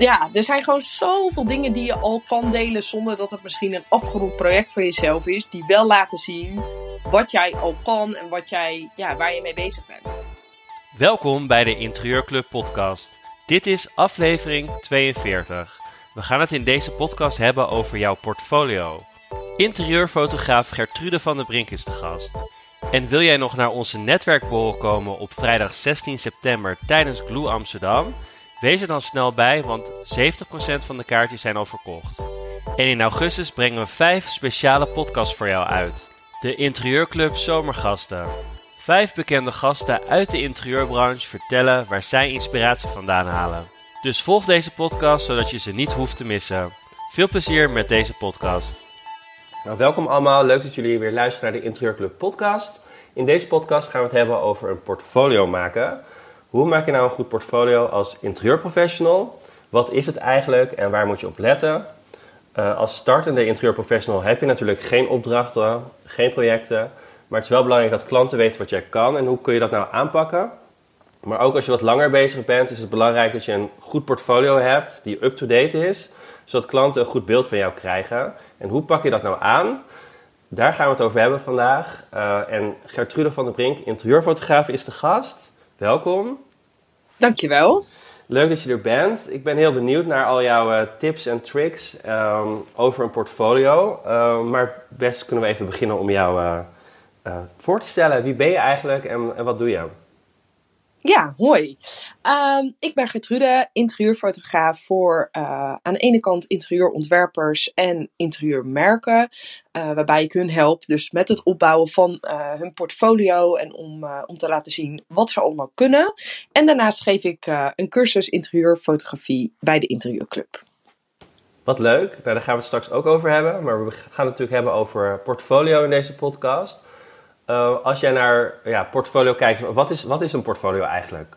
ja, er zijn gewoon zoveel dingen die je al kan delen zonder dat het misschien een afgerond project voor jezelf is. Die wel laten zien wat jij al kan en wat jij, ja, waar je mee bezig bent. Welkom bij de Interieurclub podcast. Dit is aflevering 42. We gaan het in deze podcast hebben over jouw portfolio. Interieurfotograaf Gertrude van der Brink is de gast. En wil jij nog naar onze netwerkborrel komen op vrijdag 16 september tijdens Glue Amsterdam? Wees er dan snel bij, want 70% van de kaartjes zijn al verkocht. En in augustus brengen we 5 speciale podcasts voor jou uit. De Interieurclub Zomergasten. Vijf bekende gasten uit de interieurbranche vertellen waar zij inspiratie vandaan halen. Dus volg deze podcast zodat je ze niet hoeft te missen. Veel plezier met deze podcast. Nou, welkom allemaal, leuk dat jullie weer luisteren naar de Interieurclub podcast. In deze podcast gaan we het hebben over een portfolio maken. Hoe maak je nou een goed portfolio als interieurprofessional? Wat is het eigenlijk en waar moet je op letten? Uh, als startende interieurprofessional heb je natuurlijk geen opdrachten, geen projecten. Maar het is wel belangrijk dat klanten weten wat jij kan en hoe kun je dat nou aanpakken. Maar ook als je wat langer bezig bent, is het belangrijk dat je een goed portfolio hebt die up-to-date is. Zodat klanten een goed beeld van jou krijgen. En hoe pak je dat nou aan? Daar gaan we het over hebben vandaag. Uh, en Gertrude van der Brink, interieurfotograaf, is de gast. Welkom. Dankjewel. Leuk dat je er bent. Ik ben heel benieuwd naar al jouw uh, tips en tricks um, over een portfolio. Uh, maar best kunnen we even beginnen om jou uh, voor te stellen. Wie ben je eigenlijk en, en wat doe je? Ja, hoi. Um, ik ben Gertrude, interieurfotograaf voor uh, aan de ene kant interieurontwerpers en interieurmerken. Uh, waarbij ik hun help dus met het opbouwen van uh, hun portfolio en om, om te laten zien wat ze allemaal kunnen. En daarnaast geef ik een cursus interieurfotografie bij de Interieurclub. Wat leuk, nou, daar gaan we het straks ook over hebben. Maar we gaan het natuurlijk hebben over portfolio in deze podcast. Uh, als jij naar ja, portfolio kijkt, wat is, wat is een portfolio eigenlijk?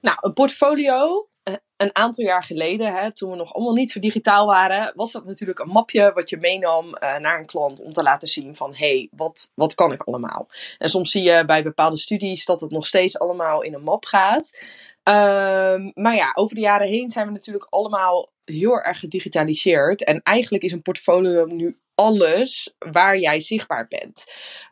Nou, een portfolio, eh, een aantal jaar geleden, hè, toen we nog allemaal niet zo digitaal waren, was dat natuurlijk een mapje wat je meenam uh, naar een klant om te laten zien van, hé, hey, wat, wat kan ik allemaal? En soms zie je bij bepaalde studies dat het nog steeds allemaal in een map gaat. Uh, maar ja, over de jaren heen zijn we natuurlijk allemaal heel erg gedigitaliseerd. En eigenlijk is een portfolio nu alles waar jij zichtbaar bent.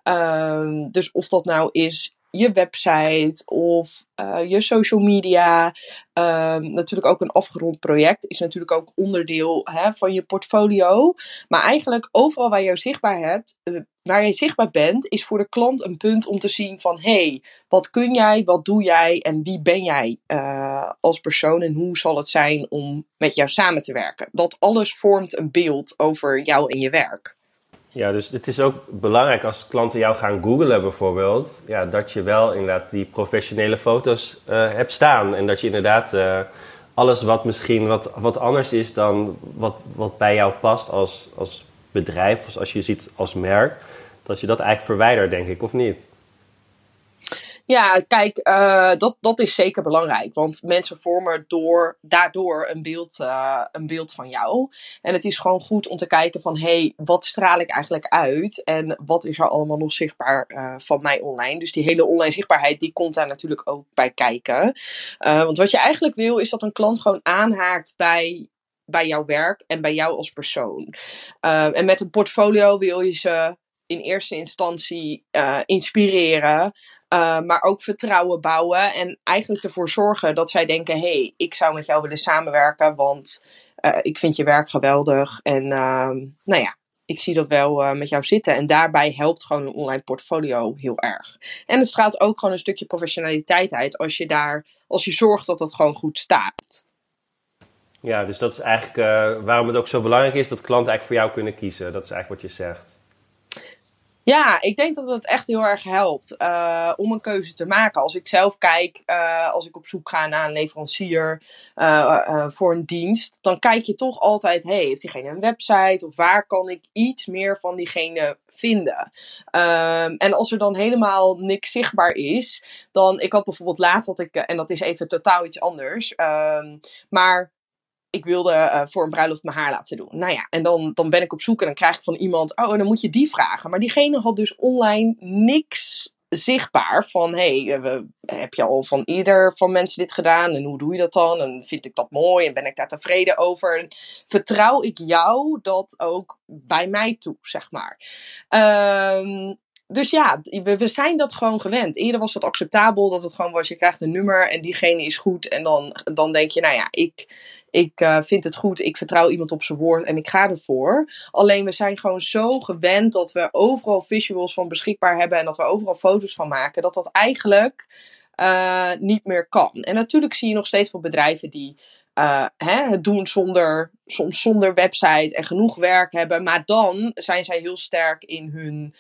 Um, dus of dat nou is je website of uh, je social media. Um, natuurlijk ook een afgerond project is natuurlijk ook onderdeel hè, van je portfolio. Maar eigenlijk overal waar je zichtbaar hebt, uh, waar je zichtbaar bent, is voor de klant een punt om te zien van hey, wat kun jij, wat doe jij en wie ben jij uh, als persoon en hoe zal het zijn om met jou samen te werken. Dat alles vormt een beeld over jou en je werk. Ja, dus het is ook belangrijk als klanten jou gaan googlen bijvoorbeeld, ja, dat je wel inderdaad die professionele foto's uh, hebt staan. En dat je inderdaad uh, alles wat misschien wat, wat anders is dan wat, wat bij jou past als, als bedrijf, als je ziet als merk, dat je dat eigenlijk verwijdert, denk ik, of niet? Ja, kijk, uh, dat, dat is zeker belangrijk. Want mensen vormen door, daardoor een beeld, uh, een beeld van jou. En het is gewoon goed om te kijken van... hé, hey, wat straal ik eigenlijk uit? En wat is er allemaal nog zichtbaar uh, van mij online? Dus die hele online zichtbaarheid, die komt daar natuurlijk ook bij kijken. want wat je eigenlijk wil, is dat een klant gewoon aanhaakt bij bij jouw werk en bij jou als persoon. En met een portfolio wil je ze in eerste instantie uh, inspireren, uh, maar ook vertrouwen bouwen en eigenlijk ervoor zorgen dat zij denken: hé, hey, ik zou met jou willen samenwerken, want uh, ik vind je werk geweldig en nou ja. Ik zie dat wel met jou zitten. En daarbij helpt gewoon een online portfolio heel erg. En het straalt ook gewoon een stukje professionaliteit uit als je daar, als je zorgt dat dat gewoon goed staat. Ja, dus dat is eigenlijk waarom het ook zo belangrijk is dat klanten eigenlijk voor jou kunnen kiezen. Dat is eigenlijk wat je zegt. Ja, ik denk dat het echt heel erg helpt uh, om een keuze te maken. Als ik zelf kijk, uh, als ik op zoek ga naar een leverancier uh, voor een dienst, dan kijk je toch altijd: hey, heeft diegene een website of waar kan ik iets meer van diegene vinden? Ehm, en als er dan helemaal niks zichtbaar is, dan, ik had bijvoorbeeld laatst dat ik, en dat is even totaal iets anders, ehm, maar ik wilde uh, voor een bruiloft mijn haar laten doen. Nou ja, en dan, dan ben ik op zoek en dan krijg ik van iemand, oh, dan moet je die vragen. Maar diegene had dus online niks zichtbaar van hey, heb je al van ieder van mensen dit gedaan en hoe doe je dat dan en vind ik dat mooi en ben ik daar tevreden over vertrouw ik jou dat ook bij mij toe zeg maar um, dus ja, we, we zijn dat gewoon gewend. Eerder was het acceptabel dat het gewoon was: je krijgt een nummer en diegene is goed. En dan, dan denk je, nou ja, ik, ik uh, vind het goed, ik vertrouw iemand op zijn woord en ik ga ervoor. Alleen we zijn gewoon zo gewend dat we overal visuals van beschikbaar hebben en dat we overal foto's van maken, dat dat eigenlijk uh, niet meer kan. En natuurlijk zie je nog steeds veel bedrijven die uh, hè, het doen zonder, soms zonder website en genoeg werk hebben. Maar dan zijn zij heel sterk in hun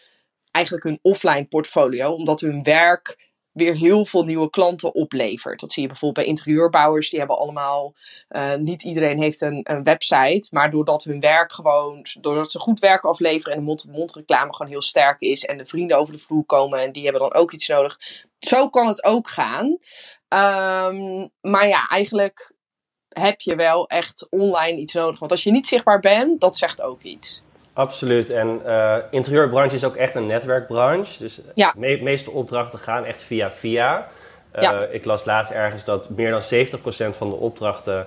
eigenlijk hun offline portfolio, omdat hun werk weer heel veel nieuwe klanten oplevert. Dat zie je bijvoorbeeld bij interieurbouwers, die hebben allemaal, uh, niet iedereen heeft een, een, website, maar doordat hun werk gewoon, doordat ze goed werk afleveren en de mond-to-mond reclame gewoon heel sterk is en de vrienden over de vloer komen en die hebben dan ook iets nodig. Zo kan het ook gaan. Um, maar ja, eigenlijk heb je wel echt online iets nodig. Want als je niet zichtbaar bent, dat zegt ook iets. Absoluut. En uh, interieurbranche is ook echt een netwerkbranche. Dus de meeste opdrachten gaan echt via via. Uh, Ik las laatst ergens dat meer dan 70% van de opdrachten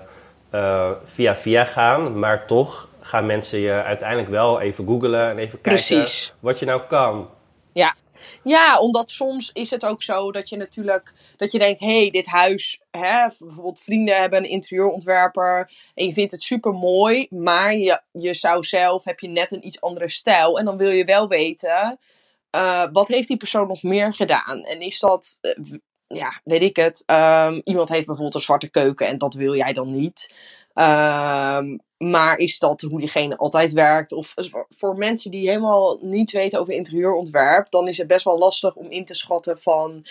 uh, via via gaan. Maar toch gaan mensen je uiteindelijk wel even googlen en even kijken wat je nou kan. Ja, ja, omdat soms is het ook zo dat je natuurlijk dat je denkt, hé, hey, dit huis, hè, bijvoorbeeld vrienden hebben een interieurontwerper en je vindt het super mooi, maar je, je zou zelf, heb je net een iets andere stijl en dan wil je wel weten, uh, wat heeft die persoon nog meer gedaan? En is dat, uh, ja, weet ik het, um, iemand heeft bijvoorbeeld een zwarte keuken en dat wil jij dan niet. Um, maar is dat hoe diegene altijd werkt? Of voor mensen die helemaal niet weten over interieurontwerp, dan is het best wel lastig om in te schatten van.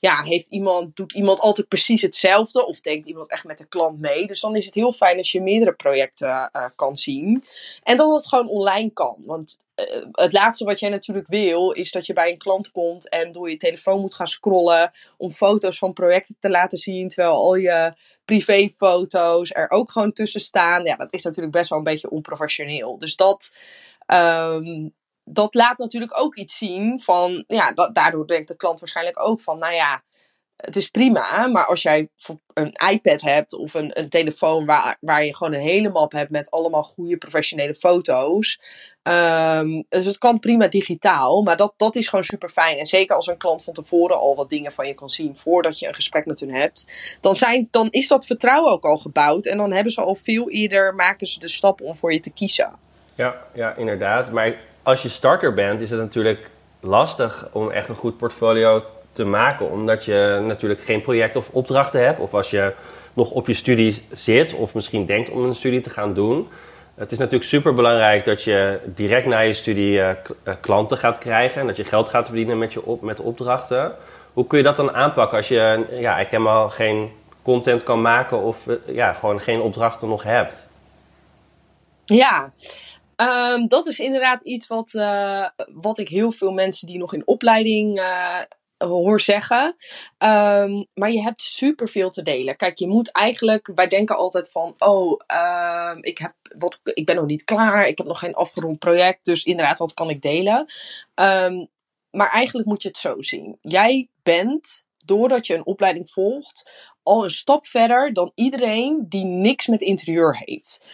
Ja, heeft iemand, doet iemand altijd precies hetzelfde? Of denkt iemand echt met de klant mee? Dus dan is het heel fijn als je meerdere projecten uh, kan zien. En dat het gewoon online kan. Want uh, het laatste wat jij natuurlijk wil, is dat je bij een klant komt en door je telefoon moet gaan scrollen om foto's van projecten te laten zien, terwijl al je privéfoto's er ook gewoon tussen staan. Ja, dat is natuurlijk best wel een beetje onprofessioneel. Dus dat, um, dat laat natuurlijk ook iets zien van, ja, dat, daardoor denkt de klant waarschijnlijk ook van, nou ja, het is prima, maar als jij een iPad hebt of een, een telefoon waar, waar je gewoon een hele map hebt met allemaal goede professionele foto's. Um, dus het kan prima digitaal, maar dat, dat is gewoon super fijn. En zeker als een klant van tevoren al wat dingen van je kan zien voordat je een gesprek met hun hebt, dan, zijn, dan is dat vertrouwen ook al gebouwd. En dan hebben ze al veel eerder, maken ze de stap om voor je te kiezen. Ja, ja inderdaad. Maar als je starter bent, is het natuurlijk lastig om echt een goed portfolio te maken, omdat je natuurlijk geen project of opdrachten hebt. Of als je nog op je studie zit, of misschien denkt om een studie te gaan doen. Het is natuurlijk super belangrijk dat je direct na je studie uh, klanten gaat krijgen en dat je geld gaat verdienen met, je op, met opdrachten. Hoe kun je dat dan aanpakken als je ja, eigenlijk helemaal geen content kan maken of ja, gewoon geen opdrachten nog hebt? Ja, um, dat is inderdaad iets wat, wat ik heel veel mensen die nog in opleiding hoor zeggen. Um, maar je hebt superveel te delen. Kijk, je moet eigenlijk, wij denken altijd van, oh, uh, ik, heb wat, ik ben nog niet klaar, ik heb nog geen afgerond project, dus inderdaad, wat kan ik delen? Um, maar eigenlijk moet je het zo zien. Jij bent, doordat je een opleiding volgt, al een stap verder dan iedereen die niks met interieur heeft.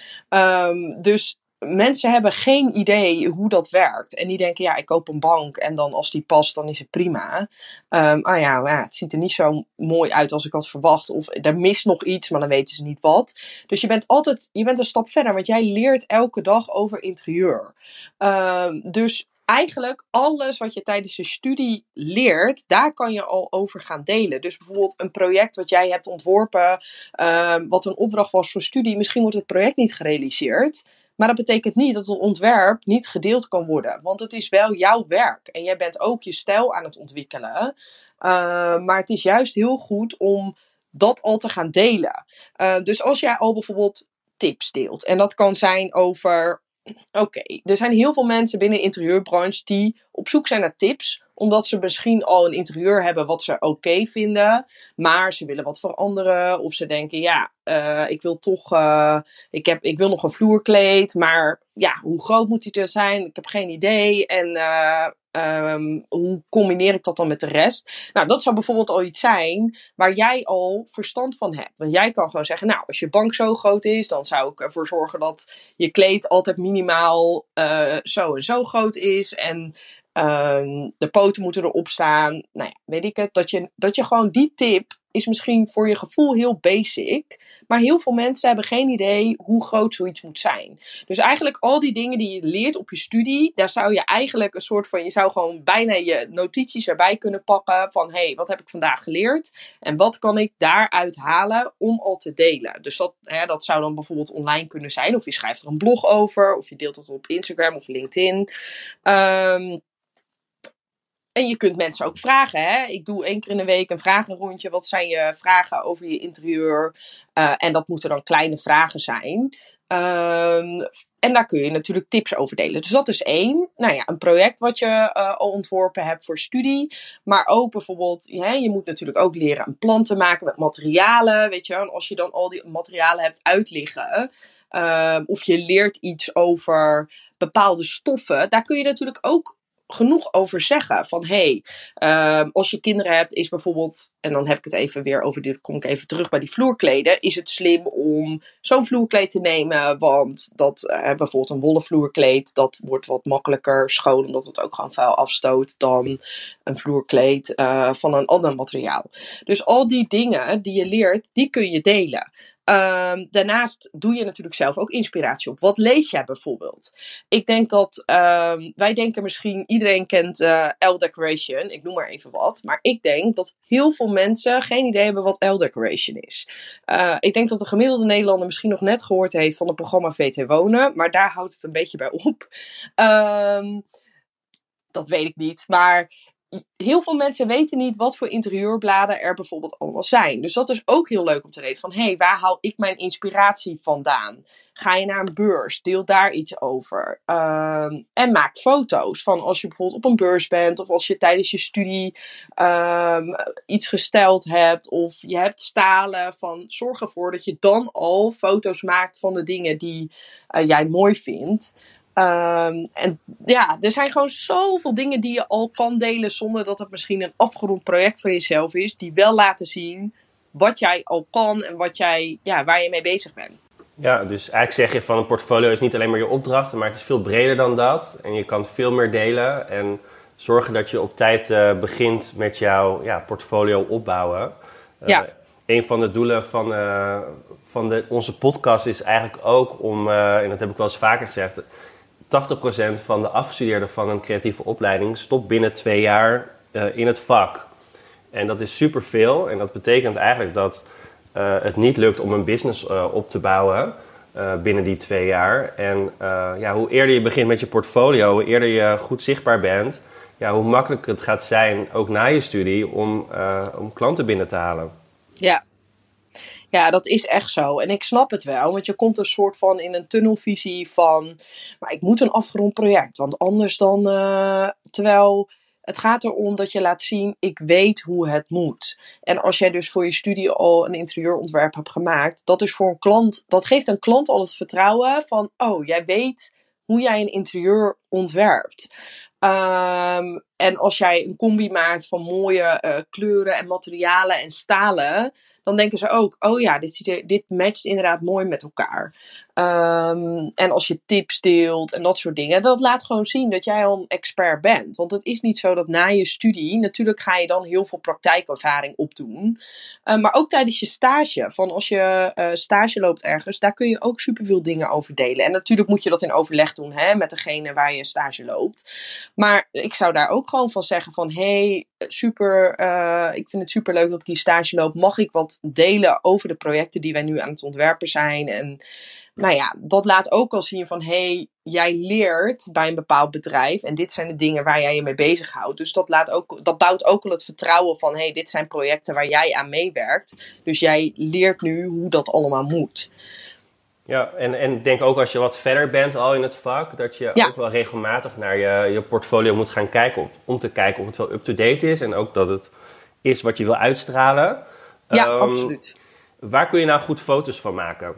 Dus mensen hebben geen idee hoe dat werkt. En die denken, ja, ik koop een bank en dan als die past, dan is het prima. Um, ah ja, ja, het ziet er niet zo mooi uit als ik had verwacht. Of er mist nog iets, maar dan weten ze niet wat. Dus je bent altijd, je bent een stap verder, want jij leert elke dag over interieur. Um, dus eigenlijk alles wat je tijdens je studie leert, daar kan je al over gaan delen. Dus bijvoorbeeld een project wat jij hebt ontworpen, um, wat een opdracht was voor studie. Misschien wordt het project niet gerealiseerd. Maar dat betekent niet dat het ontwerp niet gedeeld kan worden. Want het is wel jouw werk. En jij bent ook je stijl aan het ontwikkelen. Uh, maar het is juist heel goed om dat al te gaan delen. Uh, dus als jij al bijvoorbeeld tips deelt. En dat kan zijn over. Oké, er zijn heel veel mensen binnen de interieurbranche die op zoek zijn naar tips omdat ze misschien al een interieur hebben wat ze oké vinden. Maar ze willen wat veranderen. Of ze denken, ja, uh, ik wil toch. Uh, ik, heb, ik wil nog een vloerkleed. Maar ja, hoe groot moet die er zijn? Ik heb geen idee. En uh, ehm, hoe combineer ik dat dan met de rest? Nou, dat zou bijvoorbeeld al iets zijn waar jij al verstand van hebt. Want jij kan gewoon zeggen, nou, als je bank zo groot is, dan zou ik ervoor zorgen dat je kleed altijd minimaal zo en zo groot is. En Ehm, de poten moeten erop staan. Nou ja, weet ik het. Dat je, dat je gewoon die tip is misschien voor je gevoel heel basic. Maar heel veel mensen hebben geen idee hoe groot zoiets moet zijn. Dus eigenlijk al die dingen die je leert op je studie, daar zou je eigenlijk een soort van, je zou gewoon bijna je notities erbij kunnen pakken van, hey, wat heb ik vandaag geleerd? En wat kan ik daaruit halen om al te delen? Dus dat, hè, dat zou dan bijvoorbeeld online kunnen zijn, of je schrijft er een blog over, of je deelt het op Instagram of LinkedIn. Um, en je kunt mensen ook vragen. Hè? Ik doe één keer in de week een vragenrondje. Wat zijn je vragen over je interieur? Uh, en dat moeten dan kleine vragen zijn. Um, en daar kun je natuurlijk tips over delen. Dus dat is één. Nou ja, een project wat je uh, al ontworpen hebt voor studie. Maar ook bijvoorbeeld, hè, je moet natuurlijk ook leren een plan te maken met materialen. Weet je, en als je dan al die materialen hebt uitliggen. Uh, of je leert iets over bepaalde stoffen. Daar kun je natuurlijk ook genoeg over zeggen. Van hé, hey, uh, als je kinderen hebt, is bijvoorbeeld, en dan heb ik het even weer over, dit kom ik even terug bij die vloerkleden. Is het slim om zo'n vloerkleed te nemen? Want dat, uh, bijvoorbeeld een wollen vloerkleed, dat wordt wat makkelijker schoon, omdat het ook gewoon vuil afstoot dan een vloerkleed uh, van een ander materiaal. Dus al die dingen die je leert, die kun je delen. Um, daarnaast doe je natuurlijk zelf ook inspiratie op. Wat lees jij bijvoorbeeld? Ik denk dat um, wij denken misschien, iedereen kent uh, L-Decoration, ik noem maar even wat. Maar ik denk dat heel veel mensen geen idee hebben wat L-Decoration is. Uh, ik denk dat de gemiddelde Nederlander misschien nog net gehoord heeft van het programma VT Wonen, maar daar houdt het een beetje bij op. Um, dat weet ik niet. Maar heel veel mensen weten niet wat voor interieurbladen er bijvoorbeeld allemaal zijn. Dus dat is ook heel leuk om te weten. Van hé, hey, waar haal ik mijn inspiratie vandaan? Ga je naar een beurs, deel daar iets over. Um, en maak foto's van als je bijvoorbeeld op een beurs bent, of als je tijdens je studie um, iets gesteld hebt, of je hebt stalen. Van zorg ervoor dat je dan al foto's maakt van de dingen die uh, jij mooi vindt. Um, en ja, er zijn gewoon zoveel dingen die je al kan delen zonder dat het misschien een afgerond project voor jezelf is, die wel laten zien wat jij al kan en wat jij, ja, waar je mee bezig bent. Ja, dus eigenlijk zeg je van een portfolio is niet alleen maar je opdracht, maar het is veel breder dan dat. En je kan veel meer delen en zorgen dat je op tijd uh, begint met jouw ja, portfolio opbouwen. Uh, ja. Een van de doelen van, uh, van de, onze podcast is eigenlijk ook om, en dat heb ik wel eens vaker gezegd, 80% van de afgestudeerden van een creatieve opleiding stopt binnen twee jaar uh, in het vak. En dat is superveel. En dat betekent eigenlijk dat uh, het niet lukt om een business uh, op te bouwen binnen die twee jaar. En ja, hoe eerder je begint met je portfolio, hoe eerder je goed zichtbaar bent, ja, hoe makkelijker het gaat zijn, ook na je studie, om, om klanten binnen te halen. Ja, ja, dat is echt zo. En ik snap het wel, want je komt een soort van in een tunnelvisie van, maar ik moet een afgerond project, want anders dan, uh, terwijl het gaat erom dat je laat zien, ik weet hoe het moet. En als jij dus voor je studie al een interieurontwerp hebt gemaakt, dat is voor een klant, dat geeft een klant al het vertrouwen van, oh, jij weet hoe jij een interieur ontwerpt. Um, en als jij een combi maakt van mooie uh, kleuren en materialen en stalen, dan denken ze ook: oh ja, dit, ziet dit matcht inderdaad mooi met elkaar. Um, en als je tips deelt en dat soort dingen, dat laat gewoon zien dat jij al een expert bent. Want het is niet zo dat na je studie, natuurlijk ga je dan heel veel praktijkervaring opdoen. Uh, maar ook tijdens je stage, van als je uh, stage loopt ergens, daar kun je ook superveel dingen over delen. En natuurlijk moet je dat in overleg doen hè, met degene waar je stage loopt. Maar ik zou daar ook gewoon van zeggen van... hey, super, uh, ik vind het super leuk dat ik hier stage loop. Mag ik wat delen over de projecten die wij nu aan het ontwerpen zijn? En nou ja, dat laat ook al zien van... hey, jij leert bij een bepaald bedrijf... en dit zijn de dingen waar jij je mee bezighoudt. Dus dat, laat ook, dat bouwt ook al het vertrouwen van... hey, dit zijn projecten waar jij aan meewerkt. Dus jij leert nu hoe dat allemaal moet. Ja, en, en denk ook als je wat verder bent al in het vak, dat je ja. ook wel regelmatig naar je, je portfolio moet gaan kijken. Om, om te kijken of het wel up-to-date is en ook dat het is wat je wil uitstralen. Ja, um, absoluut. Waar kun je nou goed foto's van maken?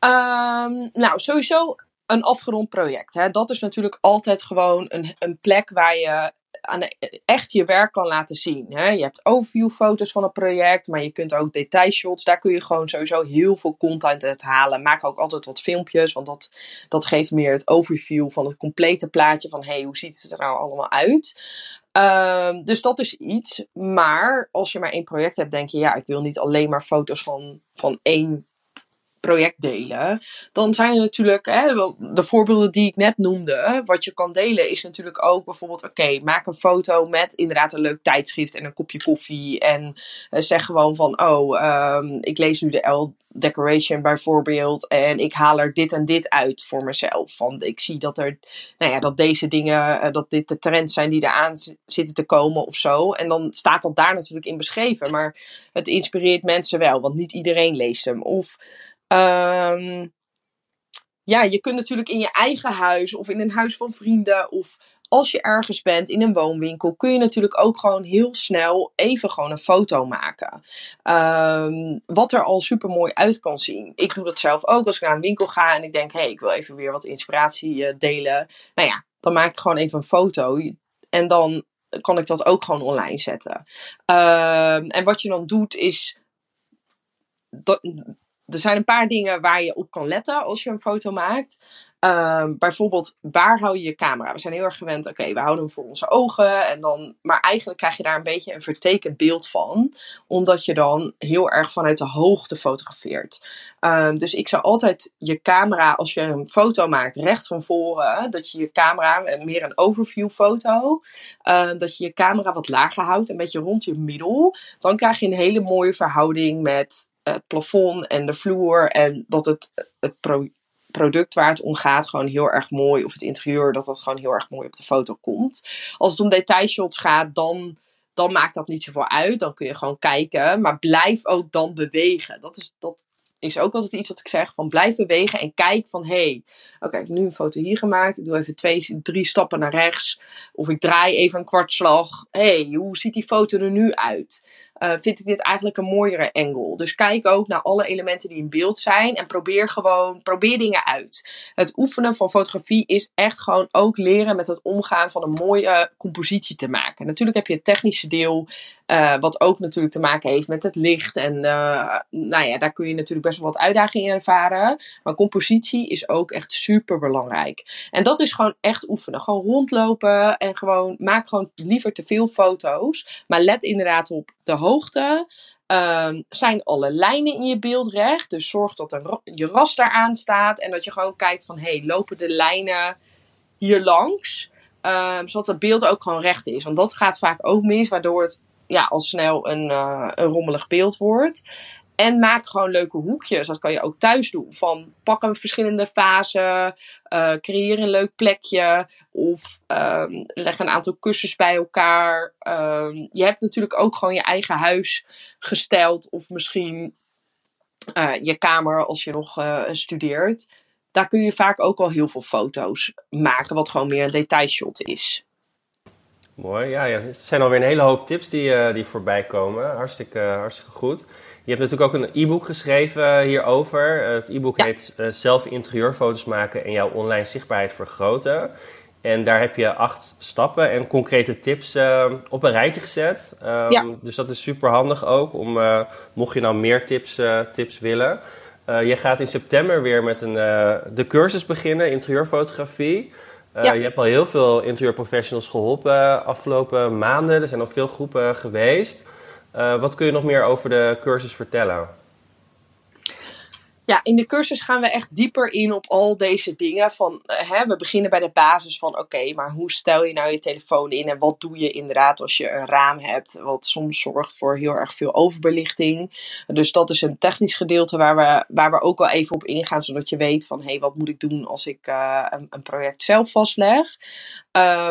Um, nou, sowieso een afgerond project. Hè? Dat is natuurlijk altijd gewoon een, een plek waar je aan echt je werk kan laten zien. Hè? Je hebt overviewfoto's van een project, maar je kunt ook detailshots. Daar kun je gewoon sowieso heel veel content uit halen. Maak ook altijd wat filmpjes, want dat, dat geeft meer het overview van het complete plaatje van hey, hoe ziet het er nou allemaal uit. Um, dus dat is iets. Maar als je maar één project hebt, denk je ja, ik wil niet alleen maar foto's van, van één project delen, dan zijn er natuurlijk hè, de voorbeelden die ik net noemde. Wat je kan delen is natuurlijk ook bijvoorbeeld: oké, maak een foto met inderdaad een leuk tijdschrift en een kopje koffie. En uh, zeg gewoon van: oh, um, ik lees nu de L Decoration bijvoorbeeld. En ik haal er dit en dit uit voor mezelf. Van ik zie dat er, nou ja, dat deze dingen, uh, dat dit de trends zijn die eraan zitten te komen of zo. En dan staat dat daar natuurlijk in beschreven. Maar het inspireert mensen wel, want niet iedereen leest hem. Of Um, ja, je kunt natuurlijk in je eigen huis of in een huis van vrienden of als je ergens bent in een woonwinkel, kun je natuurlijk ook gewoon heel snel even gewoon een foto maken. Um, wat er al super mooi uit kan zien. Ik doe dat zelf ook als ik naar een winkel ga en ik denk, hé, hey, ik wil even weer wat inspiratie uh, delen. Nou ja, dan maak ik gewoon even een foto. En dan kan ik dat ook gewoon online zetten. Um, en wat je dan doet is. Dat, er zijn een paar dingen waar je op kan letten als je een foto maakt. Um, bijvoorbeeld, waar hou je je camera? We zijn heel erg gewend, oké, we houden hem voor onze ogen. En dan, maar eigenlijk krijg je daar een beetje een vertekend beeld van. Omdat je dan heel erg vanuit de hoogte fotografeert. Um, dus ik zou altijd je camera, als je een foto maakt, recht van voren. Dat je je camera, eh, meer een overview foto. Um, dat je je camera wat lager houdt, een beetje rond je middel. Dan krijg je een hele mooie verhouding met het plafond en de vloer. En dat het, het product waar het om gaat gewoon heel erg mooi. Of het interieur, dat dat gewoon heel erg mooi op de foto komt. Als het om detailshots gaat, dan, dan maakt dat niet zoveel uit. Dan kun je gewoon kijken. Maar blijf ook dan bewegen. Dat is, dat, is ook altijd iets wat ik zeg. Van blijf bewegen en kijk van hé, hey, oké, ik heb nu een foto hier gemaakt. Ik doe even twee, drie stappen naar rechts. Of ik draai even een kwartslag. Hé, hey, hoe ziet die foto er nu uit? Uh, vind ik dit eigenlijk een mooiere angle. Dus kijk ook naar alle elementen die in beeld zijn. En probeer gewoon, probeer dingen uit. Het oefenen van fotografie is echt gewoon ook leren met het omgaan van een mooie compositie te maken. Natuurlijk heb je het technische deel. Uh, wat ook natuurlijk te maken heeft met het licht. En uh, nou ja, daar kun je natuurlijk best wel wat uitdagingen in ervaren. Maar compositie is ook echt super belangrijk. En dat is gewoon echt oefenen. Gewoon rondlopen en gewoon maak gewoon liever te veel foto's. Maar let inderdaad op de hoogte. Uh, zijn alle lijnen in je beeld recht? Dus zorg dat er, je raster aan staat. En dat je gewoon kijkt van, hey, lopen de lijnen hier langs? Uh, zodat het beeld ook gewoon recht is. Want dat gaat vaak ook mis, waardoor het ja, al snel een, uh, een rommelig beeld wordt. En maak gewoon leuke hoekjes. Dat kan je ook thuis doen. Van pak een verschillende fasen. Uh, creëer een leuk plekje. Of um, leg een aantal kussens bij elkaar. Um, je hebt natuurlijk ook gewoon je eigen huis gesteld. Of misschien uh, je kamer als je nog uh, studeert. Daar kun je vaak ook al heel veel foto's maken. Wat gewoon meer een detailshot is. Mooi, ja, ja. Het zijn alweer een hele hoop tips die, die voorbij komen. Hartstikke, hartstikke goed. Je hebt natuurlijk ook een e-book geschreven hierover. Het e-book heet uh, Zelf interieurfoto's maken en jouw online zichtbaarheid vergroten. En daar heb je acht stappen en concrete tips uh, op een rijtje gezet. Um, ja. Dus dat is super handig ook, om, uh, mocht je nou meer tips, tips willen. je gaat in september weer met een, de cursus beginnen, interieurfotografie. Ja. Je hebt al heel veel interieurprofessionals geholpen afgelopen maanden. Er zijn al veel groepen geweest. Uh, wat kun je nog meer over de cursus vertellen? Ja, in de cursus gaan we echt dieper in op al deze dingen. Van, uh, hè, we beginnen bij de basis van oké, maar hoe stel je nou je telefoon in en wat doe je inderdaad als je een raam hebt, wat soms zorgt voor heel erg veel overbelichting. Dus dat is een technisch gedeelte waar we, waar we ook wel even op ingaan, zodat je weet van hé, hey, wat moet ik doen als ik uh, een, een, project zelf vastleg.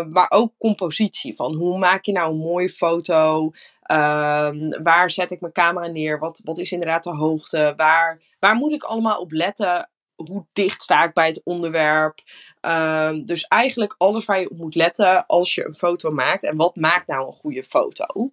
maar ook compositie, van hoe maak je nou een mooie foto? Um, waar zet ik mijn camera neer? Wat, wat is inderdaad de hoogte? Waar, waar moet ik allemaal op letten? Hoe dicht sta ik bij het onderwerp. Ehm, dus eigenlijk alles waar je op moet letten als je een foto maakt. En wat maakt nou een goede foto?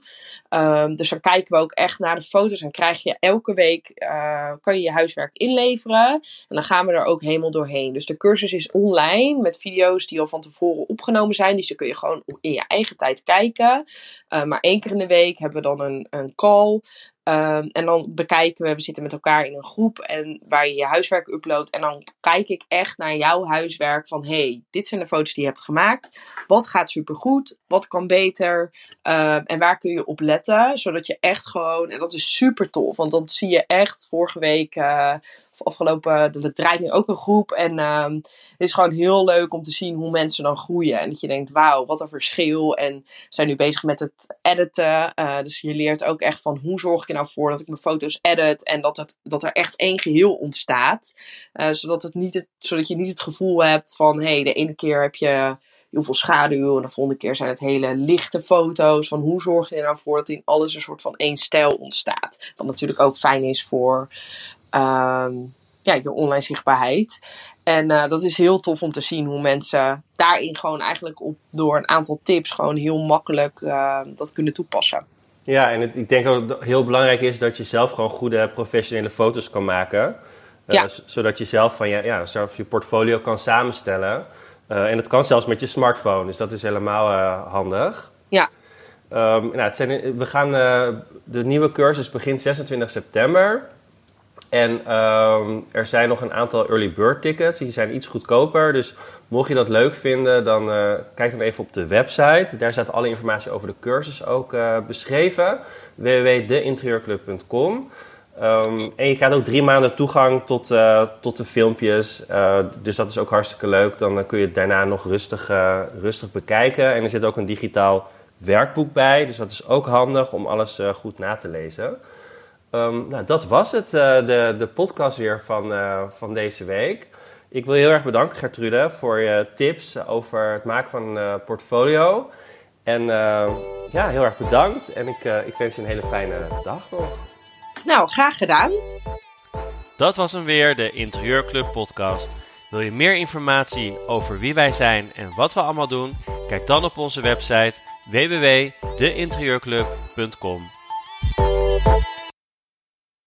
Ehm, dus dan kijken we ook echt naar de foto's. En krijg je elke week, uh, kan je je huiswerk inleveren. En dan gaan we er ook helemaal doorheen. Dus de cursus is online met video's die al van tevoren opgenomen zijn. Dus dan kun je gewoon in je eigen tijd kijken. Uh, maar één keer in de week hebben we dan een, een call. Um, en dan bekijken we, we zitten met elkaar in een groep en waar je je huiswerk uploadt. En dan kijk ik echt naar jouw huiswerk van, hey, dit zijn de foto's die je hebt gemaakt. Wat gaat supergoed? Wat kan beter? Um, en waar kun je op letten? Zodat je echt gewoon, en dat is super tof, want dan zie je echt vorige week, uh, afgelopen, dat draait nu ook een groep. En um, het is gewoon heel leuk om te zien hoe mensen dan groeien. En dat je denkt, wauw, wat een verschil. En we zijn nu bezig met het editen. Uh, dus je leert ook echt van hoe zorg ik er nou voor dat ik mijn foto's edit. En dat, dat er echt één geheel ontstaat. Uh, zodat, het niet het, zodat je niet het gevoel hebt van, hé, hey, de ene keer heb je heel veel schaduw. En de volgende keer zijn het hele lichte foto's. Van hoe zorg je er nou voor dat in alles een soort van één stijl ontstaat. Wat natuurlijk ook fijn is voor ja, je online zichtbaarheid. En uh, dat is heel tof om te zien hoe mensen daarin gewoon eigenlijk op, door een aantal tips gewoon heel makkelijk uh, dat kunnen toepassen. Ja, en het, ik denk ook dat heel belangrijk is dat je zelf gewoon goede professionele foto's kan maken. Uh, ja. Zodat je zelf van je, ja, zelf je portfolio kan samenstellen. en dat kan zelfs met je smartphone, dus dat is helemaal handig. Ja. Um, nou, het zijn, we gaan, de nieuwe cursus begint 26 september. En um, er zijn nog een aantal early bird tickets. Die zijn iets goedkoper. Dus mocht je dat leuk vinden, dan uh, kijk dan even op de website. Daar staat alle informatie over de cursus ook uh, beschreven. www.deinterieurclub.com um, En je krijgt ook drie maanden toegang tot, uh, tot de filmpjes. dus dat is ook hartstikke leuk. Dan kun je het daarna nog rustig, rustig bekijken. En er zit ook een digitaal werkboek bij. Dus dat is ook handig om alles goed na te lezen. Um, nou, dat was het, uh, de, de podcast weer van, uh, van deze week. Ik wil je heel erg bedanken, Gertrude, voor je tips over het maken van een uh, portfolio. En ja, heel erg bedankt. En ik, ik wens je een hele fijne dag nog. Nou, graag gedaan. Dat was hem weer, de Interieurclub podcast. Wil je meer informatie over wie wij zijn en wat we allemaal doen? Kijk dan op onze website www.deinterieurclub.com.